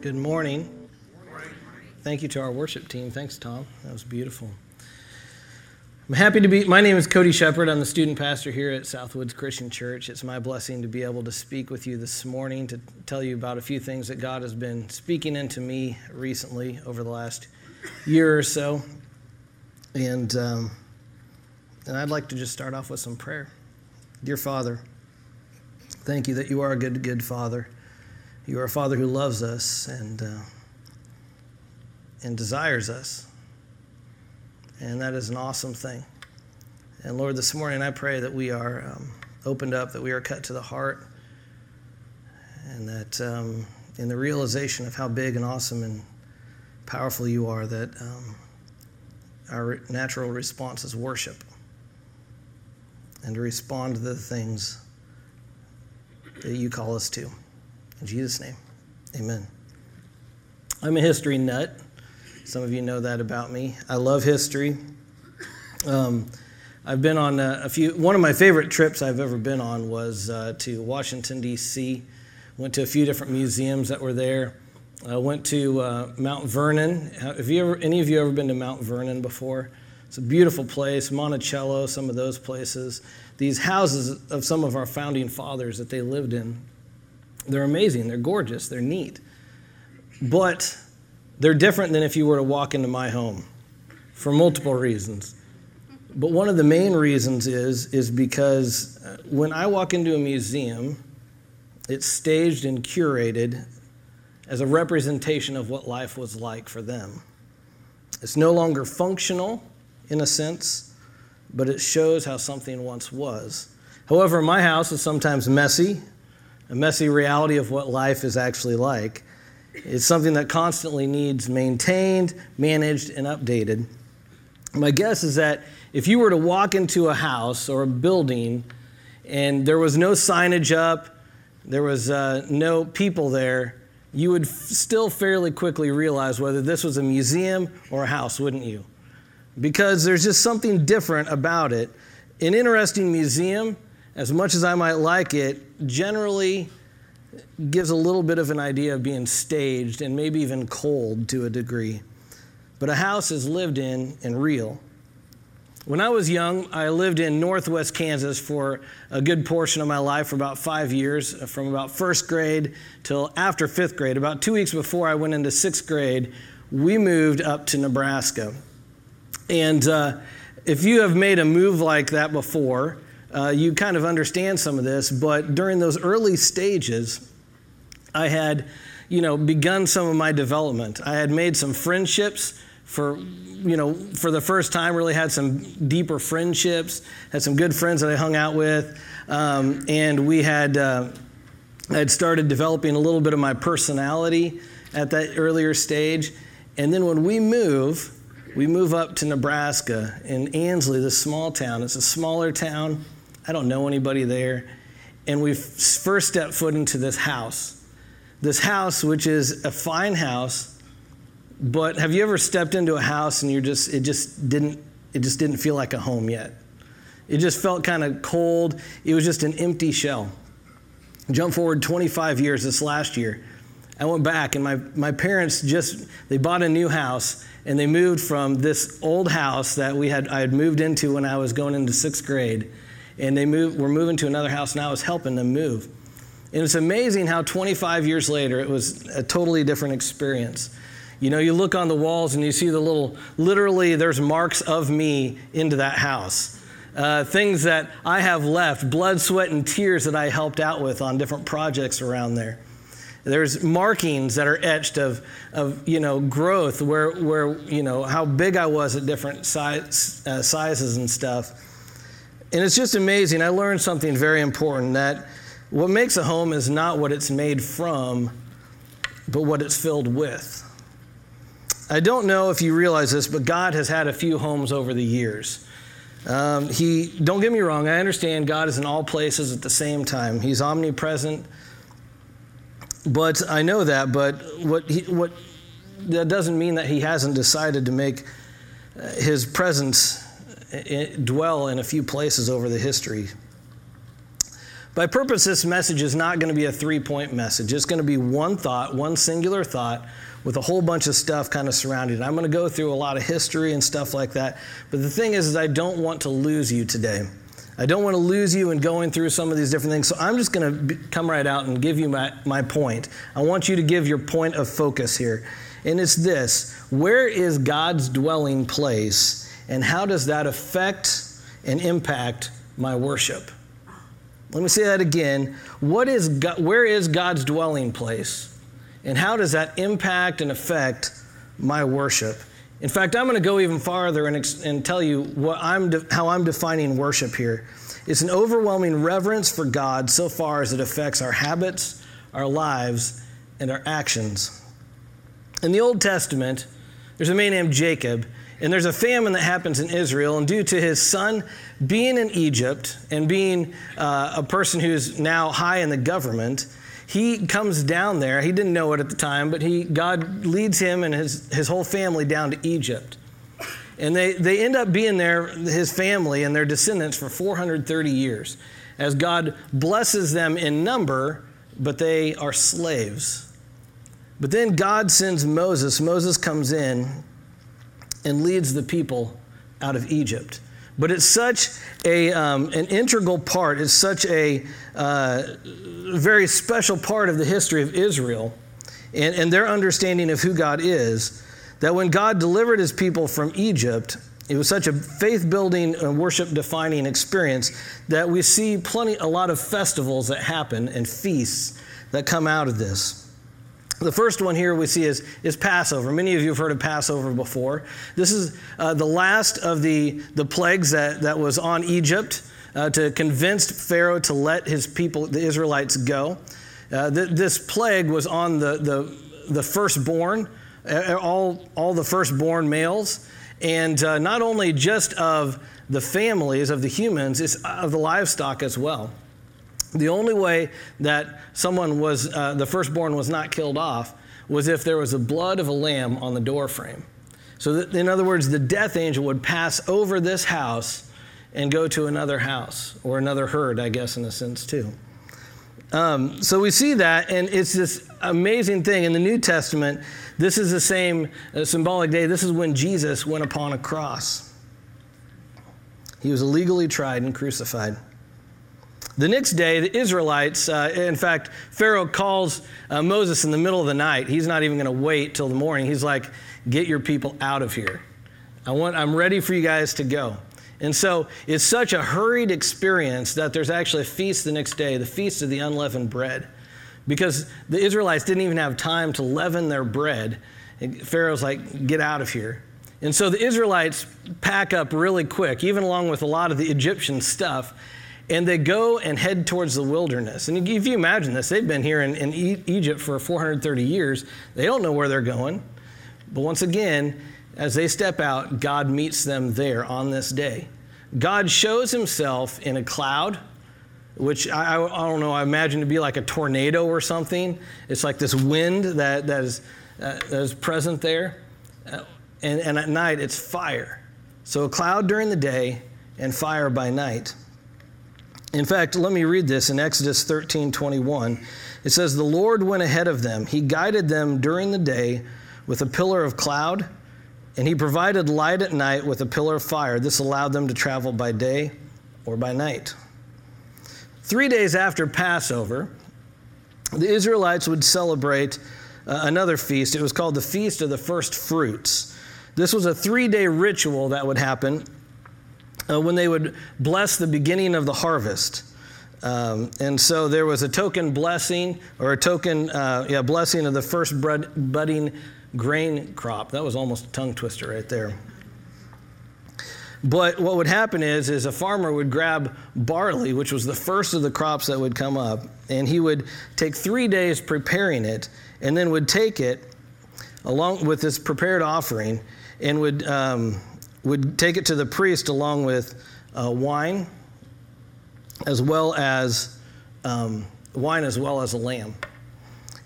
Good morning. Thank you to our worship team. Thanks, Tom. That was beautiful. I'm happy to be. My name is Cody Shepard. I'm the student pastor here at Southwoods Christian Church. It's my blessing to be able to speak with you this morning to tell you about a few things that God has been speaking into me recently over the last year or so. And, um, and I'd like to just start off with some prayer. Dear Father, thank you that you are a good, good Father. You are a Father who loves us and, uh, and desires us. And that is an awesome thing. And Lord, this morning I pray that we are um, opened up, that we are cut to the heart, and that um, in the realization of how big and awesome and powerful you are, that um, our natural response is worship and to respond to the things that you call us to. In Jesus' name, amen. I'm a history nut. Some of you know that about me. I love history. Um, I've been on a, a, few, one of my favorite trips I've ever been on was uh, to Washington, D.C. Went to a few different museums that were there. I went to uh, Mount Vernon. Have you ever, any of you ever been to Mount Vernon before? It's a beautiful place, Monticello, some of those places. These houses of some of our founding fathers that they lived in, they're amazing, they're gorgeous, they're neat. But they're different than if you were to walk into my home for multiple reasons. But one of the main reasons is, is because uh, when I walk into a museum, it's staged and curated as a representation of what life was like for them. It's no longer functional in a sense, but it shows how something once was. However, my house is sometimes messy, a messy reality of what life is actually like. It's something that constantly needs maintained, managed, and updated. My guess is that if you were to walk into a house or a building and there was no signage up, there was uh, no people there, you would f- still fairly quickly realize whether this was a museum or a house, wouldn't you? Because there's just something different about it. An interesting museum, as much as I might like it, generally gives a little bit of an idea of being staged and maybe even cold to a degree. But a house is lived in and real. When I was young, I lived in northwest Kansas for a good portion of my life for about five years, from about first grade till after fifth grade. About two weeks before I went into sixth grade, we moved up to Nebraska. And uh, if you have made a move like that before, uh, you kind of understand some of this, but during those early stages, I had, you know, begun some of my development. I had made some friendships for, you know, for the first time, really had some deeper friendships, had some good friends that I hung out with, um, and we had, uh, I had started developing a little bit of my personality at that earlier stage. And then when we move, we move up to Nebraska in Ansley, this small town. It's a smaller town. I don't know anybody there. And we first step foot into this house. This house, which is a fine house, but have you ever stepped into a house and you're just it just didn't it just didn't feel like a home yet? It just felt kind of cold. It was just an empty shell. Jump forward 25 years this last year. I went back and my, my parents just they bought a new house and they moved from this old house that we had I had moved into when I was going into sixth grade and they moved, were moving to another house, and I was helping them move. And it's amazing how 25 years later, it was a totally different experience. You know, you look on the walls and you see the little, literally, there's marks of me into that house. Uh, things that I have left, blood, sweat, and tears that I helped out with on different projects around there. There's markings that are etched of, of you know, growth, where, where, you know, how big I was at different size, uh, sizes and stuff. And it's just amazing. I learned something very important that what makes a home is not what it's made from, but what it's filled with. I don't know if you realize this, but God has had a few homes over the years. Um, he, don't get me wrong, I understand God is in all places at the same time. He's omnipresent, but I know that. But what, he, what that doesn't mean that He hasn't decided to make uh, His presence dwell in a few places over the history. By purpose, this message is not going to be a three point message. It's going to be one thought, one singular thought, with a whole bunch of stuff kind of surrounding it. I'm going to go through a lot of history and stuff like that. But the thing is, is I don't want to lose you today. I don't want to lose you in going through some of these different things. So I'm just going to come right out and give you my, my point. I want you to give your point of focus here. And it's this Where is God's dwelling place, and how does that affect and impact my worship? Let me say that again. What is God, where is God's dwelling place? And how does that impact and affect my worship? In fact, I'm going to go even farther and, and tell you what I'm de- how I'm defining worship here. It's an overwhelming reverence for God so far as it affects our habits, our lives, and our actions. In the Old Testament, there's a man named Jacob, and there's a famine that happens in Israel, and due to his son being in Egypt and being uh, a person who's now high in the government, he comes down there. He didn't know it at the time, but he, God leads him and his, his whole family down to Egypt. And they, they end up being there, his family and their descendants, for 430 years, as God blesses them in number, but they are slaves. But then God sends Moses. Moses comes in and leads the people out of Egypt. But it's such a, um, an integral part, it's such a uh, very special part of the history of Israel and, and their understanding of who God is that when God delivered his people from Egypt, it was such a faith building and worship defining experience that we see plenty, a lot of festivals that happen and feasts that come out of this. The first one here we see is, is Passover. Many of you have heard of Passover before. This is uh, the last of the, the plagues that, that was on Egypt uh, to convince Pharaoh to let his people, the Israelites, go. Uh, th- this plague was on the, the, the firstborn, all, all the firstborn males, and uh, not only just of the families of the humans, it's of the livestock as well. The only way that someone was, uh, the firstborn was not killed off was if there was the blood of a lamb on the doorframe. So, in other words, the death angel would pass over this house and go to another house, or another herd, I guess, in a sense, too. Um, so we see that, and it's this amazing thing. In the New Testament, this is the same uh, symbolic day. This is when Jesus went upon a cross. He was illegally tried and crucified. The next day, the Israelites, uh, in fact, Pharaoh calls uh, Moses in the middle of the night. He's not even going to wait till the morning. He's like, Get your people out of here. I want, I'm ready for you guys to go. And so it's such a hurried experience that there's actually a feast the next day, the feast of the unleavened bread. Because the Israelites didn't even have time to leaven their bread. And Pharaoh's like, Get out of here. And so the Israelites pack up really quick, even along with a lot of the Egyptian stuff and they go and head towards the wilderness. And if you imagine this, they've been here in, in Egypt for 430 years. They don't know where they're going. But once again, as they step out, God meets them there on this day. God shows himself in a cloud, which I, I don't know, I imagine to be like a tornado or something. It's like this wind that, that, is, uh, that is present there. Uh, and, and at night, it's fire. So a cloud during the day and fire by night. In fact, let me read this in Exodus 13 21. It says, The Lord went ahead of them. He guided them during the day with a pillar of cloud, and he provided light at night with a pillar of fire. This allowed them to travel by day or by night. Three days after Passover, the Israelites would celebrate uh, another feast. It was called the Feast of the First Fruits. This was a three day ritual that would happen uh, when they would bless the beginning of the harvest. Um, and so there was a token blessing or a token uh, yeah, blessing of the first budding grain crop. That was almost a tongue twister right there. But what would happen is, is a farmer would grab barley, which was the first of the crops that would come up, and he would take three days preparing it, and then would take it along with this prepared offering, and would um, would take it to the priest along with uh, wine, as well as um, wine, as well as a lamb.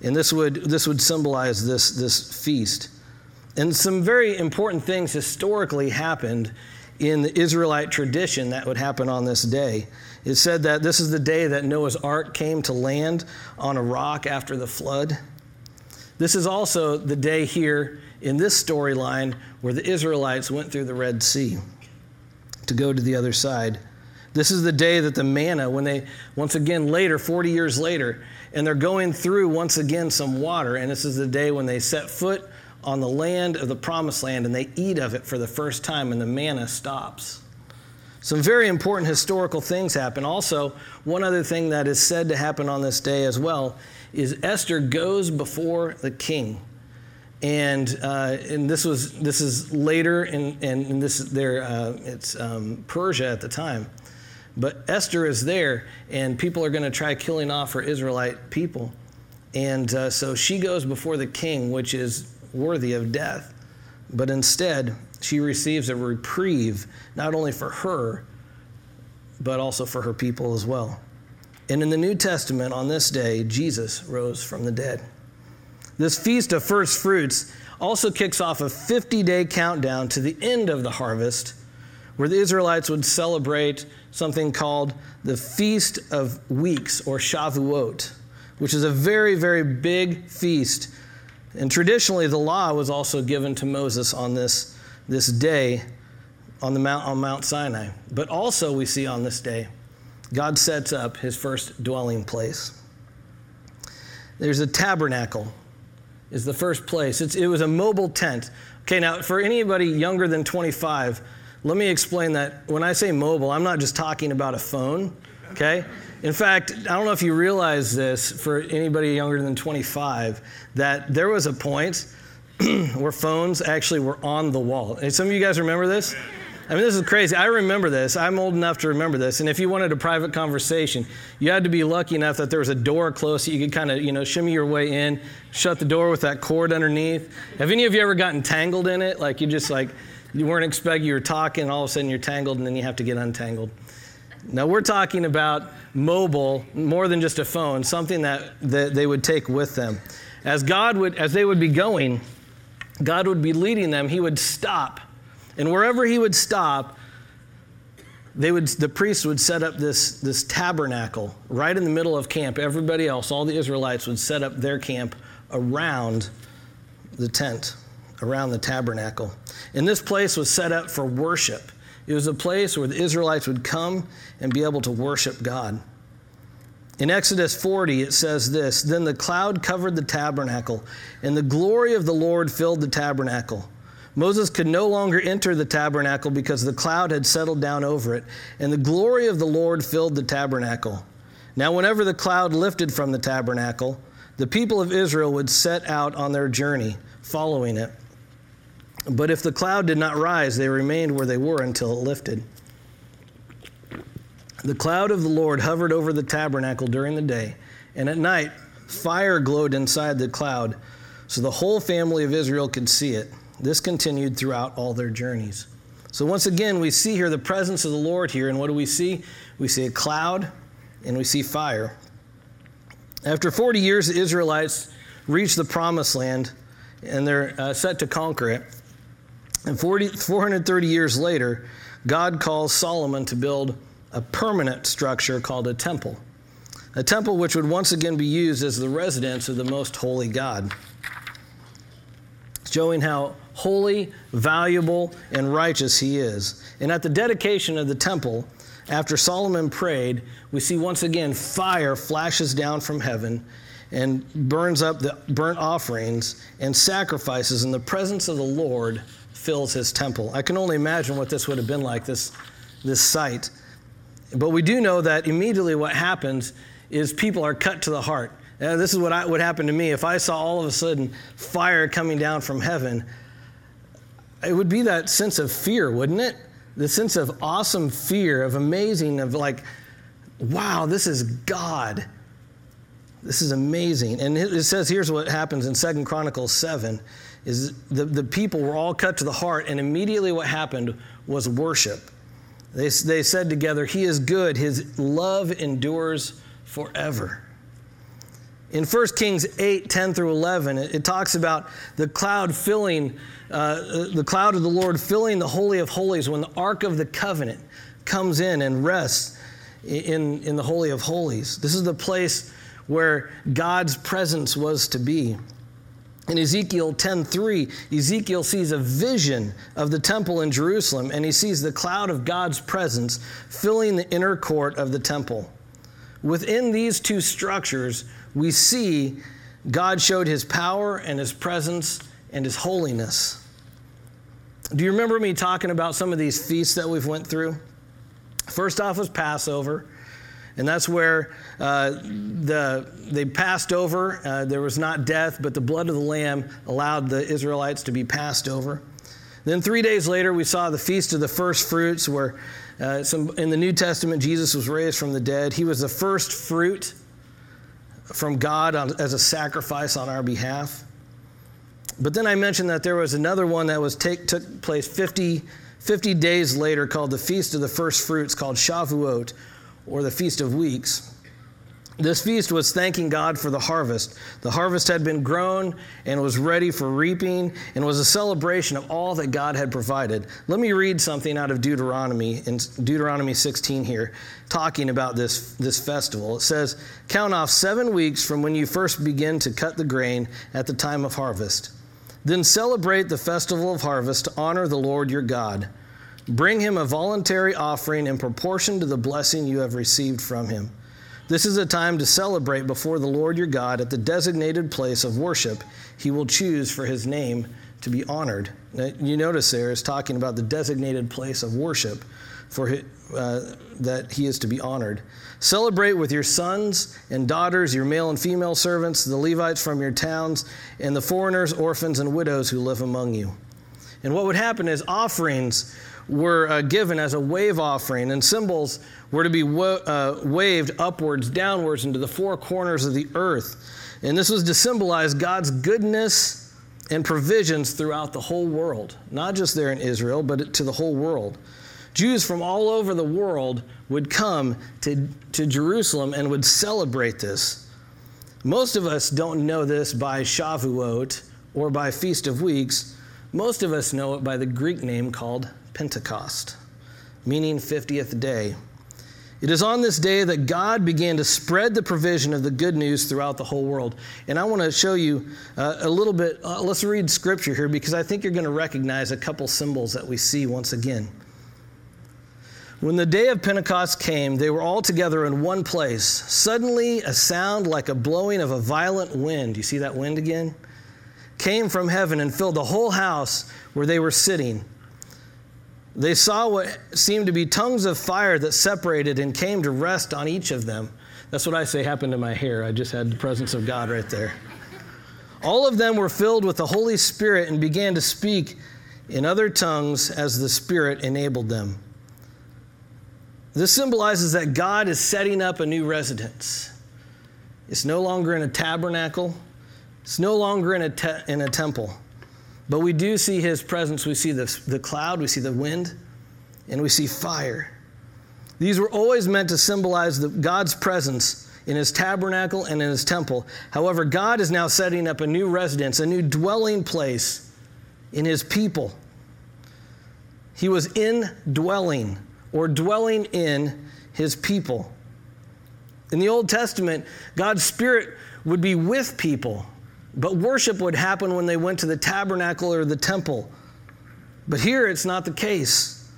And this would, this would symbolize this, this feast. And some very important things historically happened in the Israelite tradition that would happen on this day. It said that this is the day that Noah's ark came to land on a rock after the flood. This is also the day here in this storyline where the Israelites went through the Red Sea to go to the other side. This is the day that the manna, when they, once again later, 40 years later, and they're going through once again some water, and this is the day when they set foot on the land of the promised land and they eat of it for the first time, and the manna stops. Some very important historical things happen. Also, one other thing that is said to happen on this day as well is Esther goes before the king. And, uh, and this was this is later in, in, this there uh, it's um, Persia at the time, but Esther is there, and people are going to try killing off her Israelite people, and uh, so she goes before the king, which is worthy of death, but instead she receives a reprieve not only for her, but also for her people as well. And in the New Testament, on this day, Jesus rose from the dead. This feast of first fruits also kicks off a 50 day countdown to the end of the harvest, where the Israelites would celebrate something called the Feast of Weeks or Shavuot, which is a very, very big feast. And traditionally, the law was also given to Moses on this, this day on, the Mount, on Mount Sinai. But also, we see on this day, God sets up his first dwelling place. There's a tabernacle, is the first place. It's, it was a mobile tent. Okay, now for anybody younger than 25, let me explain that when I say mobile, I'm not just talking about a phone, okay? In fact, I don't know if you realize this for anybody younger than 25, that there was a point where phones actually were on the wall. And some of you guys remember this? I mean, this is crazy. I remember this. I'm old enough to remember this. And if you wanted a private conversation, you had to be lucky enough that there was a door close that you could kind of, you know, shimmy your way in, shut the door with that cord underneath. Have any of you ever gotten tangled in it? Like you just like, you weren't expecting, you were talking, all of a sudden you're tangled, and then you have to get untangled. Now we're talking about mobile, more than just a phone, something that, that they would take with them. As God would, as they would be going, God would be leading them, He would stop and wherever he would stop, they would, the priests would set up this, this tabernacle right in the middle of camp. Everybody else, all the Israelites, would set up their camp around the tent, around the tabernacle. And this place was set up for worship. It was a place where the Israelites would come and be able to worship God. In Exodus 40, it says this Then the cloud covered the tabernacle, and the glory of the Lord filled the tabernacle. Moses could no longer enter the tabernacle because the cloud had settled down over it, and the glory of the Lord filled the tabernacle. Now, whenever the cloud lifted from the tabernacle, the people of Israel would set out on their journey, following it. But if the cloud did not rise, they remained where they were until it lifted. The cloud of the Lord hovered over the tabernacle during the day, and at night, fire glowed inside the cloud, so the whole family of Israel could see it. This continued throughout all their journeys. So, once again, we see here the presence of the Lord here. And what do we see? We see a cloud and we see fire. After 40 years, the Israelites reach the promised land and they're uh, set to conquer it. And 40, 430 years later, God calls Solomon to build a permanent structure called a temple. A temple which would once again be used as the residence of the most holy God. Showing how holy, valuable, and righteous he is. And at the dedication of the temple, after Solomon prayed, we see once again fire flashes down from heaven and burns up the burnt offerings and sacrifices, and the presence of the Lord fills his temple. I can only imagine what this would have been like, this, this sight. But we do know that immediately what happens is people are cut to the heart. And this is what I, would happen to me. If I saw all of a sudden fire coming down from heaven, it would be that sense of fear, wouldn't it? The sense of awesome fear, of amazing, of like, wow, this is God. This is amazing. And it says here's what happens in Second Chronicles 7 is the, the people were all cut to the heart, and immediately what happened was worship. They, they said together, He is good, His love endures forever. In 1 Kings 8, 10 through 11, it, talks about the cloud filling, uh, the cloud of the Lord filling the Holy of Holies when the Ark of the Covenant comes in and rests in, in the Holy of Holies. This is the place where God's presence was to be. In Ezekiel 10:3, Ezekiel sees a vision of the temple in Jerusalem and he sees the cloud of God's presence filling the inner court of the temple. Within these two structures, we see God showed his power and his presence and his holiness. Do you remember me talking about some of these feasts that we've went through? First off was Passover. And that's where uh, the, they passed over. Uh, there was not death, but the blood of the Lamb allowed the Israelites to be passed over. Then three days later, we saw the Feast of the First Fruits, where uh, some, in the New Testament, Jesus was raised from the dead. He was the first fruit from God on, as a sacrifice on our behalf. But then I mentioned that there was another one that was take, took place 50, 50 days later called the Feast of the First Fruits, called Shavuot, or the Feast of Weeks. This feast was thanking God for the harvest. The harvest had been grown and was ready for reaping and was a celebration of all that God had provided. Let me read something out of Deuteronomy in Deuteronomy 16 here talking about this this festival. It says, "Count off 7 weeks from when you first begin to cut the grain at the time of harvest. Then celebrate the festival of harvest to honor the Lord your God." Bring him a voluntary offering in proportion to the blessing you have received from him. This is a time to celebrate before the Lord your God at the designated place of worship he will choose for his name to be honored. You notice there is talking about the designated place of worship for his, uh, that he is to be honored. Celebrate with your sons and daughters, your male and female servants, the Levites from your towns, and the foreigners, orphans, and widows who live among you. And what would happen is offerings were uh, given as a wave offering, and symbols were to be uh, waved upwards, downwards into the four corners of the earth. And this was to symbolize God's goodness and provisions throughout the whole world, not just there in Israel, but to the whole world. Jews from all over the world would come to, to Jerusalem and would celebrate this. Most of us don't know this by Shavuot or by Feast of Weeks. Most of us know it by the Greek name called Pentecost, meaning 50th day. It is on this day that God began to spread the provision of the good news throughout the whole world. And I want to show you uh, a little bit. Uh, let's read scripture here because I think you're going to recognize a couple symbols that we see once again. When the day of Pentecost came, they were all together in one place. Suddenly, a sound like a blowing of a violent wind, you see that wind again? Came from heaven and filled the whole house where they were sitting. They saw what seemed to be tongues of fire that separated and came to rest on each of them. That's what I say happened to my hair. I just had the presence of God right there. All of them were filled with the Holy Spirit and began to speak in other tongues as the Spirit enabled them. This symbolizes that God is setting up a new residence. It's no longer in a tabernacle, it's no longer in a, te- in a temple. But we do see his presence. We see the, the cloud, we see the wind, and we see fire. These were always meant to symbolize the, God's presence in his tabernacle and in his temple. However, God is now setting up a new residence, a new dwelling place in his people. He was indwelling or dwelling in his people. In the Old Testament, God's Spirit would be with people. But worship would happen when they went to the tabernacle or the temple. But here it's not the case.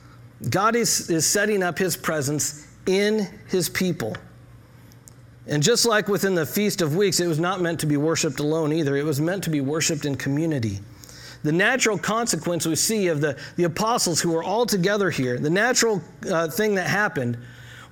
God is, is setting up his presence in his people. And just like within the Feast of Weeks, it was not meant to be worshiped alone either, it was meant to be worshiped in community. The natural consequence we see of the, the apostles who were all together here, the natural uh, thing that happened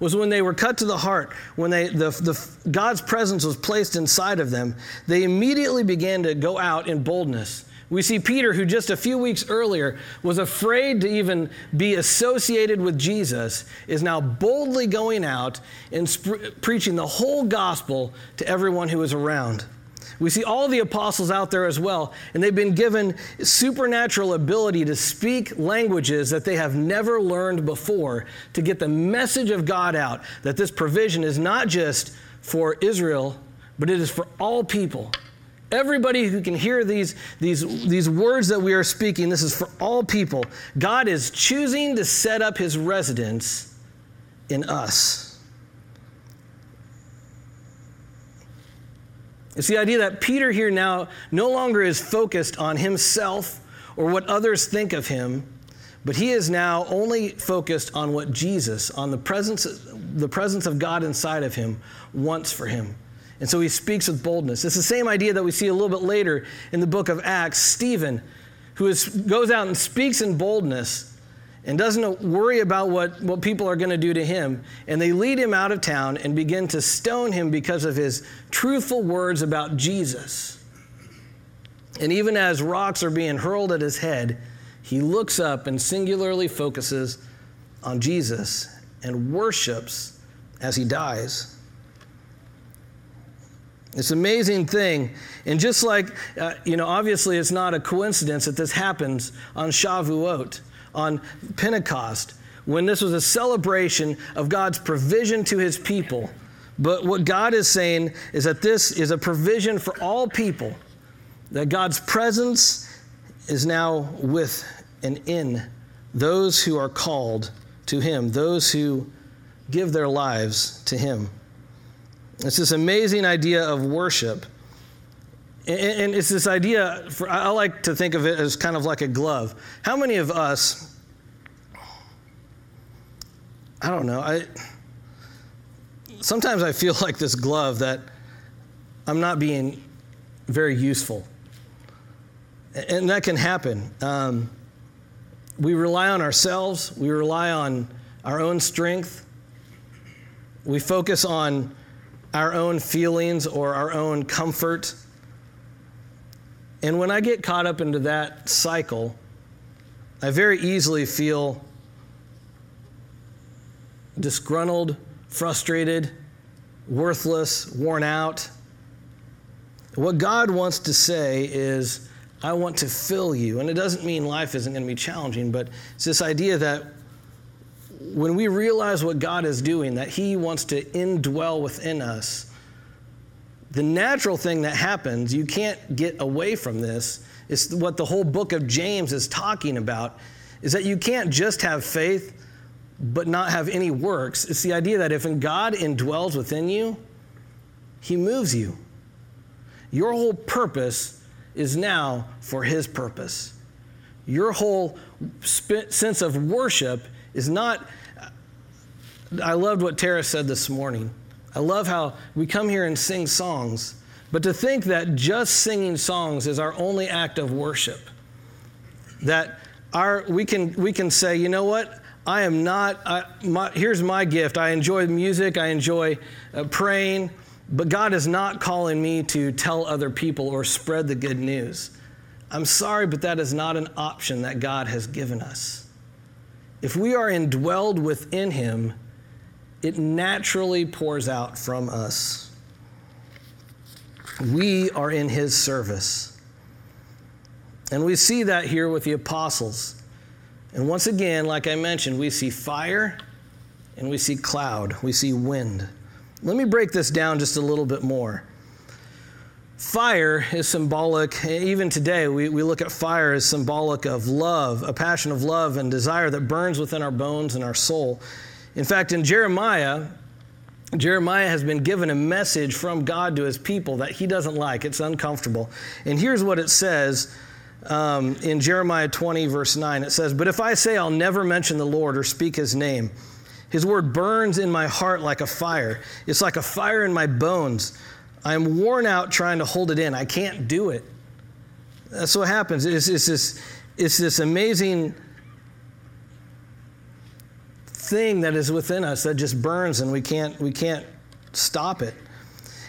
was when they were cut to the heart, when they, the, the, God's presence was placed inside of them, they immediately began to go out in boldness. We see Peter, who just a few weeks earlier was afraid to even be associated with Jesus, is now boldly going out and sp- preaching the whole gospel to everyone who is around. We see all the apostles out there as well, and they've been given supernatural ability to speak languages that they have never learned before to get the message of God out that this provision is not just for Israel, but it is for all people. Everybody who can hear these, these, these words that we are speaking, this is for all people. God is choosing to set up his residence in us. It's the idea that Peter here now no longer is focused on himself or what others think of him, but he is now only focused on what Jesus, on the presence, the presence of God inside of him, wants for him. And so he speaks with boldness. It's the same idea that we see a little bit later in the book of Acts. Stephen, who is, goes out and speaks in boldness and doesn't worry about what, what people are going to do to him. And they lead him out of town and begin to stone him because of his truthful words about Jesus. And even as rocks are being hurled at his head, he looks up and singularly focuses on Jesus and worships as he dies. It's an amazing thing. And just like, uh, you know, obviously it's not a coincidence that this happens on Shavuot, on Pentecost, when this was a celebration of God's provision to his people. But what God is saying is that this is a provision for all people, that God's presence is now with and in those who are called to him, those who give their lives to him. It's this amazing idea of worship. And it's this idea, for, I like to think of it as kind of like a glove. How many of us, I don't know, I, sometimes I feel like this glove that I'm not being very useful. And that can happen. Um, we rely on ourselves, we rely on our own strength, we focus on our own feelings or our own comfort. And when I get caught up into that cycle, I very easily feel disgruntled, frustrated, worthless, worn out. What God wants to say is, I want to fill you. And it doesn't mean life isn't going to be challenging, but it's this idea that when we realize what God is doing, that He wants to indwell within us, the natural thing that happens, you can't get away from this, is what the whole book of James is talking about, is that you can't just have faith but not have any works. It's the idea that if God indwells within you, He moves you. Your whole purpose is now for His purpose. Your whole sense of worship is not. I loved what Tara said this morning. I love how we come here and sing songs, but to think that just singing songs is our only act of worship, that our, we, can, we can say, you know what? I am not, I, my, here's my gift. I enjoy music, I enjoy uh, praying, but God is not calling me to tell other people or spread the good news. I'm sorry, but that is not an option that God has given us. If we are indwelled within Him, it naturally pours out from us. We are in His service. And we see that here with the apostles. And once again, like I mentioned, we see fire and we see cloud, we see wind. Let me break this down just a little bit more. Fire is symbolic, even today, we, we look at fire as symbolic of love, a passion of love and desire that burns within our bones and our soul. In fact, in Jeremiah, Jeremiah has been given a message from God to his people that he doesn't like. It's uncomfortable. And here's what it says um, in Jeremiah 20, verse 9 it says, But if I say I'll never mention the Lord or speak his name, his word burns in my heart like a fire. It's like a fire in my bones. I'm worn out trying to hold it in. I can't do it. That's what happens. It's, it's, this, it's this amazing thing that is within us that just burns and we can't, we can't stop it.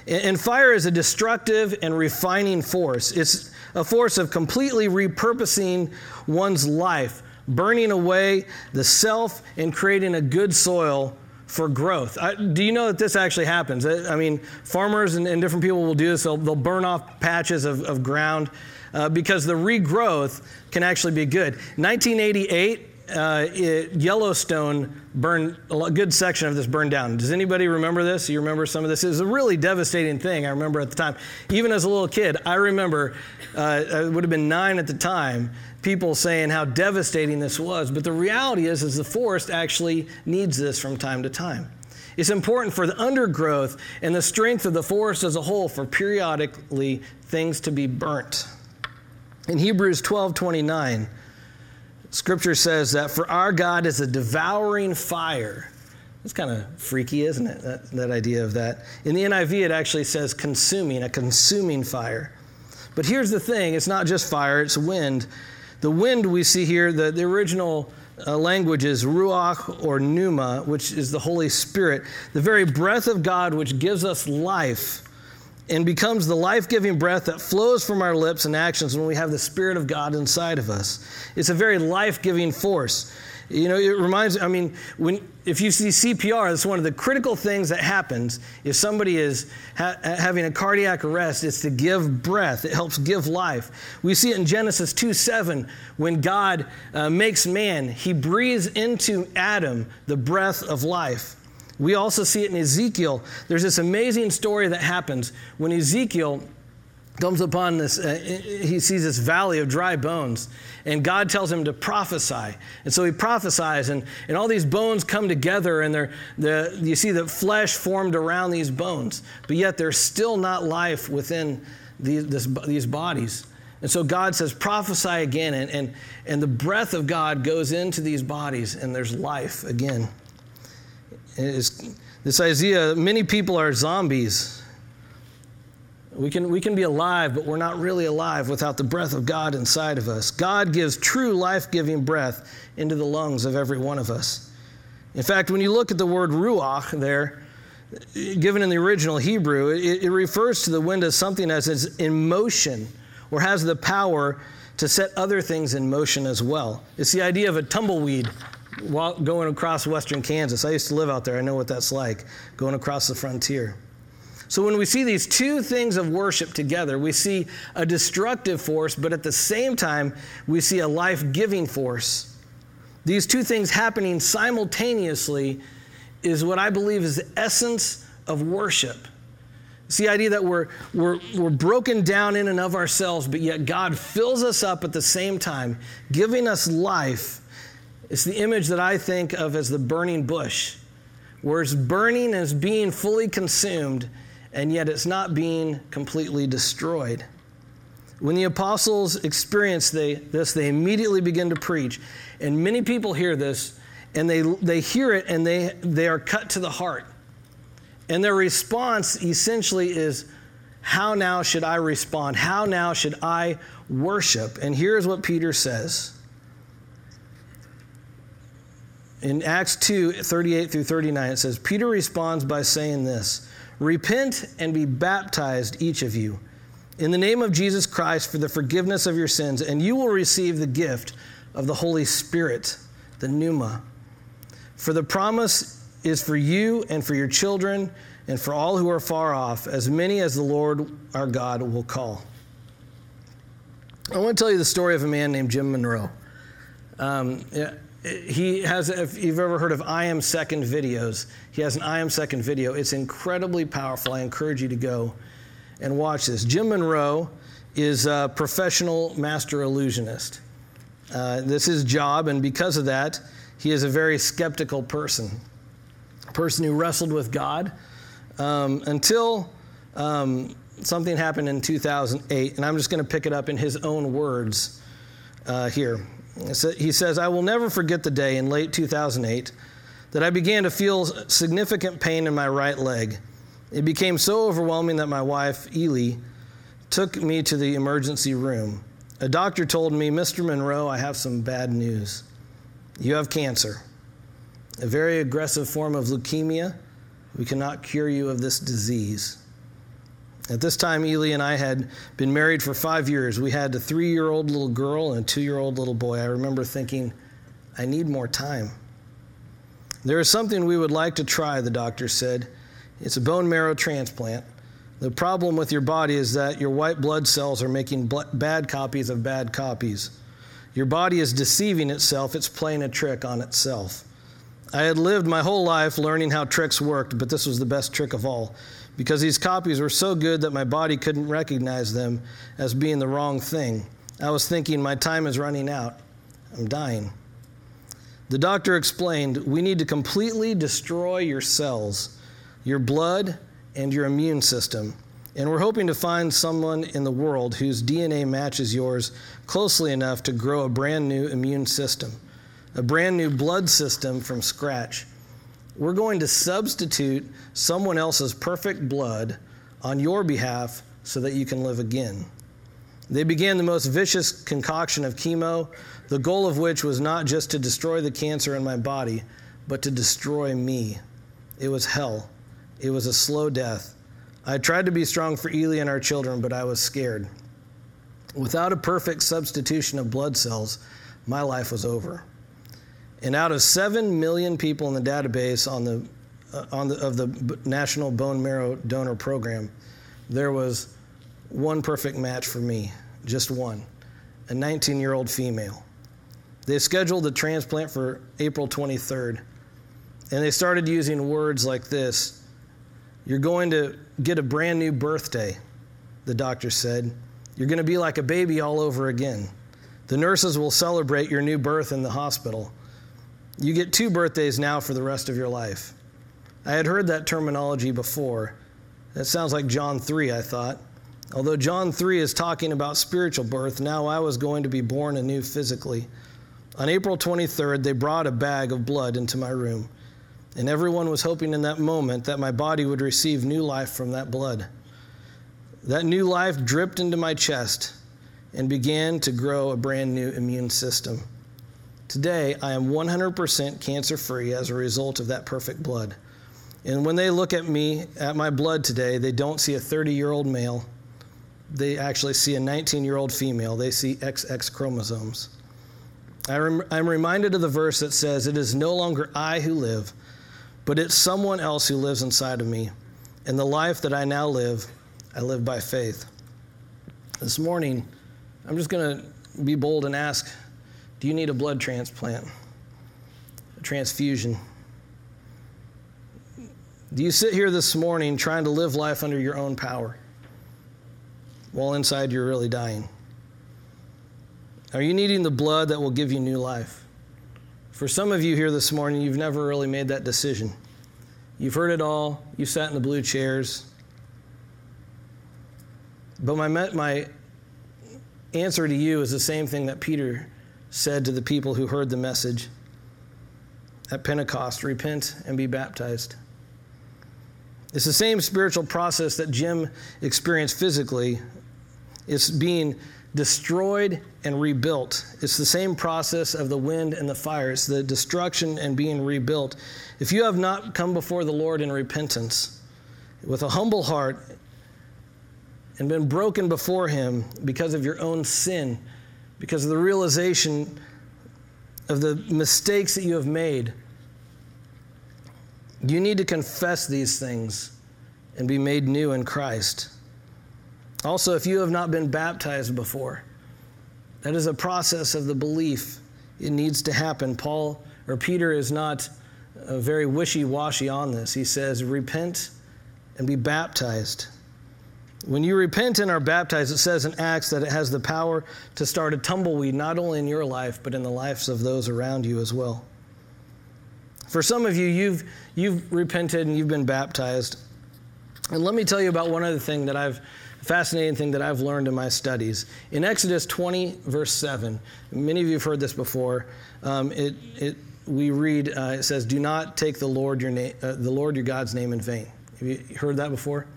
And fire is a destructive and refining force. It's a force of completely repurposing one's life, burning away the self and creating a good soil for growth. I, do you know that this actually happens? I mean, farmers and, and different people will do this. They'll, they'll burn off patches of, of ground uh, because the regrowth can actually be good. 1988, uh, it, Yellowstone burned a good section of this burned down. Does anybody remember this? You remember some of this? It was a really devastating thing. I remember at the time, even as a little kid, I remember uh, I would have been nine at the time. People saying how devastating this was, but the reality is, is the forest actually needs this from time to time. It's important for the undergrowth and the strength of the forest as a whole for periodically things to be burnt. In Hebrews 12 29, scripture says that for our God is a devouring fire. It's kind of freaky, isn't it? That, that idea of that. In the NIV, it actually says consuming, a consuming fire. But here's the thing it's not just fire, it's wind. The wind we see here, the, the original uh, language is ruach or pneuma, which is the Holy Spirit, the very breath of God which gives us life and becomes the life giving breath that flows from our lips and actions when we have the Spirit of God inside of us. It's a very life giving force. You know, it reminds, me. I mean, when, if you see CPR, that's one of the critical things that happens if somebody is ha- having a cardiac arrest, it's to give breath. It helps give life. We see it in Genesis 2 7, when God uh, makes man, he breathes into Adam the breath of life. We also see it in Ezekiel. There's this amazing story that happens when Ezekiel comes upon this, uh, he sees this valley of dry bones, and God tells him to prophesy. And so he prophesies, and, and all these bones come together, and they're, the, you see the flesh formed around these bones, but yet there's still not life within these, this, these bodies. And so God says, prophesy again, and, and, and the breath of God goes into these bodies, and there's life again. This idea, many people are zombies we can, we can be alive, but we're not really alive without the breath of God inside of us. God gives true life giving breath into the lungs of every one of us. In fact, when you look at the word ruach there, given in the original Hebrew, it, it refers to the wind as something that is in motion or has the power to set other things in motion as well. It's the idea of a tumbleweed going across western Kansas. I used to live out there. I know what that's like, going across the frontier. So when we see these two things of worship together, we see a destructive force, but at the same time, we see a life giving force. These two things happening simultaneously is what I believe is the essence of worship. It's the idea that we're, we're, we're broken down in and of ourselves, but yet God fills us up at the same time, giving us life. It's the image that I think of as the burning bush, where it's burning it's being fully consumed, and yet it's not being completely destroyed. When the apostles experience they, this, they immediately begin to preach. And many people hear this and they, they hear it and they, they are cut to the heart. And their response essentially is, How now should I respond? How now should I worship? And here's what Peter says. In Acts 2 38 through 39, it says, Peter responds by saying this. Repent and be baptized, each of you, in the name of Jesus Christ for the forgiveness of your sins, and you will receive the gift of the Holy Spirit, the pneuma. For the promise is for you and for your children and for all who are far off, as many as the Lord our God will call. I want to tell you the story of a man named Jim Monroe. Um, he has, if you've ever heard of I Am Second videos, he has an I Am Second video. It's incredibly powerful. I encourage you to go and watch this. Jim Monroe is a professional master illusionist. Uh, this is his job, and because of that, he is a very skeptical person, a person who wrestled with God um, until um, something happened in 2008, and I'm just going to pick it up in his own words uh, here. He says, I will never forget the day in late 2008 that I began to feel significant pain in my right leg. It became so overwhelming that my wife, Ely, took me to the emergency room. A doctor told me, Mr. Monroe, I have some bad news. You have cancer, a very aggressive form of leukemia. We cannot cure you of this disease. At this time, Ely and I had been married for five years. We had a three year old little girl and a two year old little boy. I remember thinking, I need more time. There is something we would like to try, the doctor said. It's a bone marrow transplant. The problem with your body is that your white blood cells are making bad copies of bad copies. Your body is deceiving itself, it's playing a trick on itself. I had lived my whole life learning how tricks worked, but this was the best trick of all because these copies were so good that my body couldn't recognize them as being the wrong thing. I was thinking, my time is running out. I'm dying. The doctor explained, we need to completely destroy your cells, your blood, and your immune system. And we're hoping to find someone in the world whose DNA matches yours closely enough to grow a brand new immune system, a brand new blood system from scratch. We're going to substitute someone else's perfect blood on your behalf so that you can live again. They began the most vicious concoction of chemo, the goal of which was not just to destroy the cancer in my body, but to destroy me. It was hell. It was a slow death. I tried to be strong for Ely and our children, but I was scared. Without a perfect substitution of blood cells, my life was over. And out of 7 million people in the database on the, uh, on the, of the National Bone Marrow Donor Program, there was one perfect match for me, just one, a 19 year old female. They scheduled the transplant for April 23rd, and they started using words like this You're going to get a brand new birthday, the doctor said. You're going to be like a baby all over again. The nurses will celebrate your new birth in the hospital. You get two birthdays now for the rest of your life. I had heard that terminology before. That sounds like John 3, I thought. Although John 3 is talking about spiritual birth, now I was going to be born anew physically. On April 23rd, they brought a bag of blood into my room, and everyone was hoping in that moment that my body would receive new life from that blood. That new life dripped into my chest and began to grow a brand new immune system. Today, I am 100% cancer free as a result of that perfect blood. And when they look at me, at my blood today, they don't see a 30 year old male. They actually see a 19 year old female. They see XX chromosomes. I am reminded of the verse that says, It is no longer I who live, but it's someone else who lives inside of me. And the life that I now live, I live by faith. This morning, I'm just going to be bold and ask do you need a blood transplant? A transfusion? Do you sit here this morning trying to live life under your own power while inside you're really dying? Are you needing the blood that will give you new life? For some of you here this morning, you've never really made that decision. You've heard it all, you sat in the blue chairs. But my, my answer to you is the same thing that Peter said to the people who heard the message at Pentecost repent and be baptized. It's the same spiritual process that Jim experienced physically. It's being destroyed and rebuilt. It's the same process of the wind and the fire. It's the destruction and being rebuilt. If you have not come before the Lord in repentance with a humble heart and been broken before Him because of your own sin, because of the realization of the mistakes that you have made. You need to confess these things and be made new in Christ. Also, if you have not been baptized before, that is a process of the belief. It needs to happen. Paul or Peter is not uh, very wishy washy on this. He says, Repent and be baptized. When you repent and are baptized, it says in Acts that it has the power to start a tumbleweed not only in your life, but in the lives of those around you as well. For some of you, you've, you've repented and you've been baptized. And let me tell you about one other thing that I've, fascinating thing that I've learned in my studies. In Exodus 20, verse 7, many of you have heard this before. Um, it, it, we read, uh, it says, Do not take the Lord, your na- uh, the Lord your God's name in vain. Have you heard that before?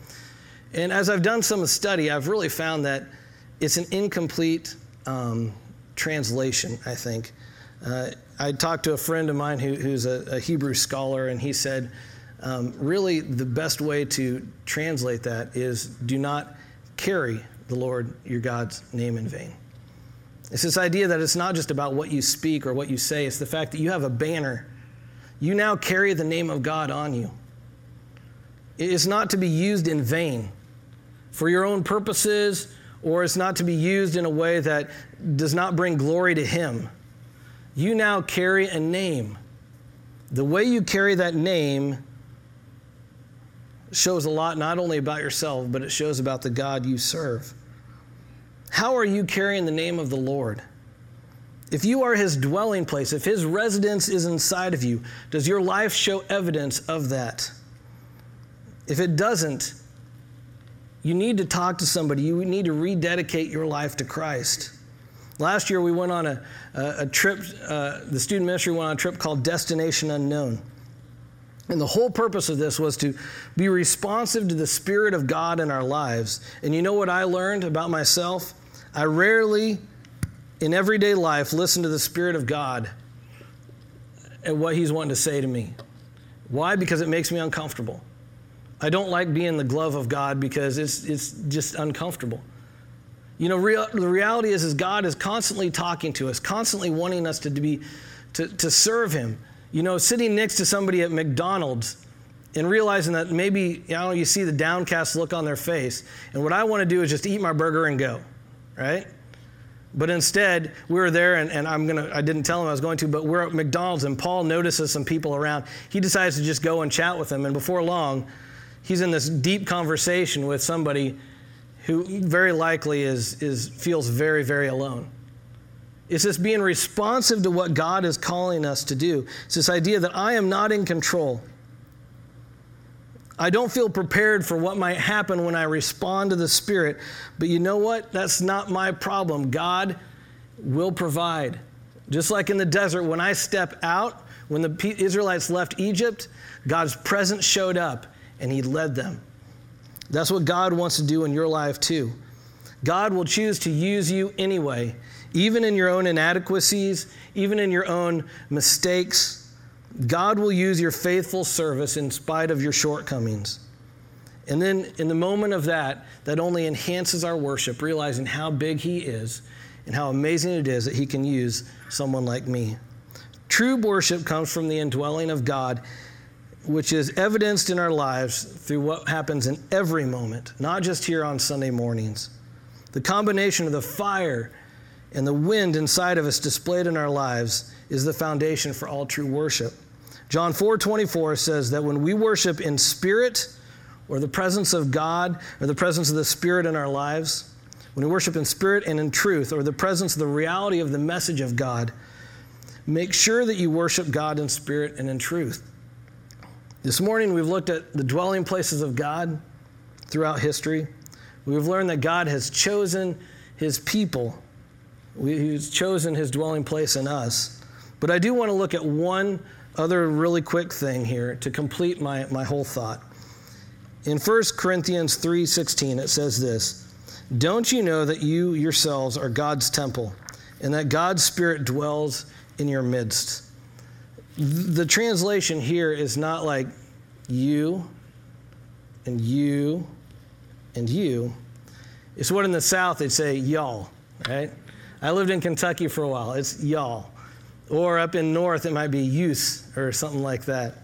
And as I've done some study, I've really found that it's an incomplete um, translation, I think. Uh, I talked to a friend of mine who, who's a, a, Hebrew scholar, and he said, um, really, the best way to translate that is do not carry the Lord your God's name in vain. It's this idea that it's not just about what you speak or what you say, it's the fact that you have a banner. You now carry the name of God on you. It is not to be used in vain for your own purposes or it's not to be used in a way that does not bring glory to Him. You now carry a name. The way you carry that name shows a lot not only about yourself, but it shows about the God you serve. How are you carrying the name of the Lord? If you are his dwelling place, if his residence is inside of you, does your life show evidence of that? If it doesn't, you need to talk to somebody. You need to rededicate your life to Christ. Last year, we went on a, a, a trip, uh, the student ministry went on a trip called Destination Unknown. And the whole purpose of this was to be responsive to the Spirit of God in our lives. And you know what I learned about myself? I rarely, in everyday life, listen to the Spirit of God and what He's wanting to say to me. Why? Because it makes me uncomfortable. I don't like being the glove of God because it's, it's just uncomfortable. You know, real, the reality is, is God is constantly talking to us, constantly wanting us to, to be to, to serve Him you know, sitting next to somebody at McDonald's and realizing that maybe, you know, you see the downcast look on their face. And what I want to do is just eat my burger and go, right? But instead, we were there, and, and I'm gonna, I didn't tell him I was going to, but we're at McDonald's, and Paul notices some people around. He decides to just go and chat with them, and before long, he's in this deep conversation with somebody who very likely is, is, feels very, very alone. It's this being responsive to what God is calling us to do. It's this idea that I am not in control. I don't feel prepared for what might happen when I respond to the Spirit, but you know what? That's not my problem. God will provide. Just like in the desert, when I step out, when the Israelites left Egypt, God's presence showed up and He led them. That's what God wants to do in your life too. God will choose to use you anyway even in your own inadequacies, even in your own mistakes, God will use your faithful service in spite of your shortcomings. And then in the moment of that, that only enhances our worship, realizing how big He is and how amazing it is that He can use someone like me. True worship comes from the indwelling of God, which is evidenced in our lives through what happens in every moment, not just here on Sunday mornings. The combination of the fire and the wind inside of us displayed in our lives is the foundation for all true worship. John 4 24 says that when we worship in spirit or the presence of God or the presence of the Spirit in our lives, when we worship in spirit and in truth or the presence of the reality of the message of God, make sure that you worship God in spirit and in truth. This morning we've looked at the dwelling places of God throughout history. We've learned that God has chosen his people He's chosen his dwelling place in us. But I do want to look at one other really quick thing here to complete my, my whole thought. In 1 Corinthians 3:16 it says this, "Don't you know that you yourselves are God's temple and that God's spirit dwells in your midst?" The translation here is not like you and you and you. It's what in the South they'd say y'all, right? I lived in Kentucky for a while. It's y'all. Or up in north, it might be use or something like that,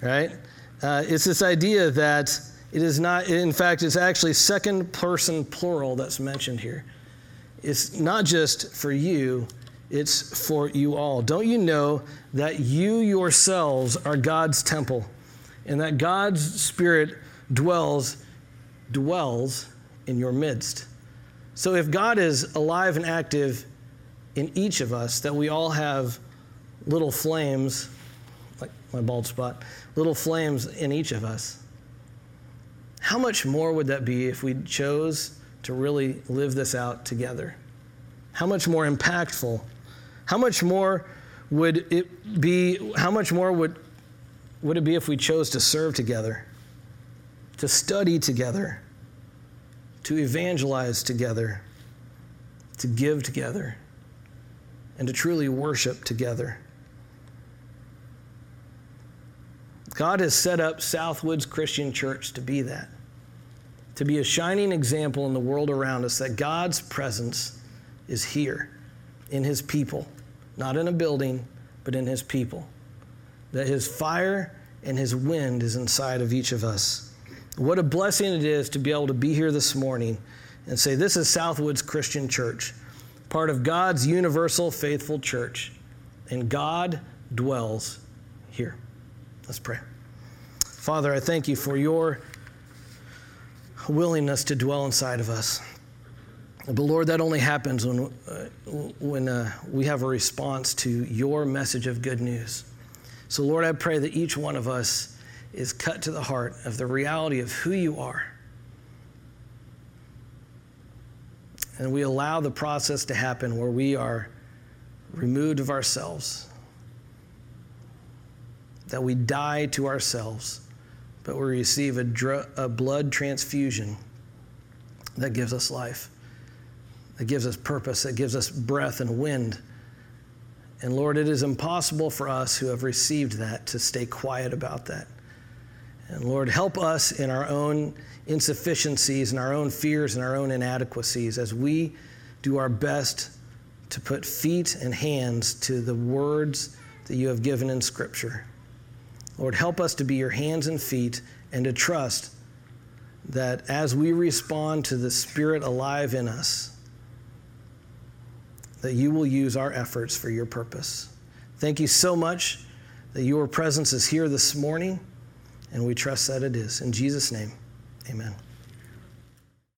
right? Uh, it's this idea that it is not, in fact, it's actually second person plural that's mentioned here. It's not just for you, it's for you all. Don't you know that you yourselves are God's temple and that God's Spirit dwells, dwells in your midst? So if God is alive and active in each of us, that we all have little flames, like my bald spot, little flames in each of us, how much more would that be if we chose to really live this out together? How much more impactful? How much more would it be? How much more would, would it be if we chose to serve together, to study together? to evangelize together, to give together, and to truly worship together. God has set up Southwoods Christian Church to be that, to be a shining example in the world around us that God's presence is here in His people, not in a building, but in His people. That His fire and His wind is inside of each of us. What a blessing it is to be able to be here this morning and say, This is Southwoods Christian Church, part of God's universal faithful church, and God dwells here. Let's pray. Father, I thank you for your willingness to dwell inside of us. But Lord, that only happens when, uh, when uh, we have a response to your message of good news. So, Lord, I pray that each one of us is cut to the heart of the reality of who you are. And we allow the process to happen where we are removed of ourselves, that we die to ourselves, but we receive a, dr- a blood transfusion that gives us life that gives us purpose, that gives us breath and wind. And Lord, it is impossible for us who have received that to stay quiet about that. And Lord, help us in our own insufficiencies and our own fears and our own inadequacies as we do our best to put feet and hands to the words that you have given in Scripture. Lord, help us to be your hands and feet and to trust that as we respond to the Spirit alive in us, that you will use our efforts for your purpose. Thank you so much that your presence is here this morning, and we trust that it is. In Jesus' name, amen.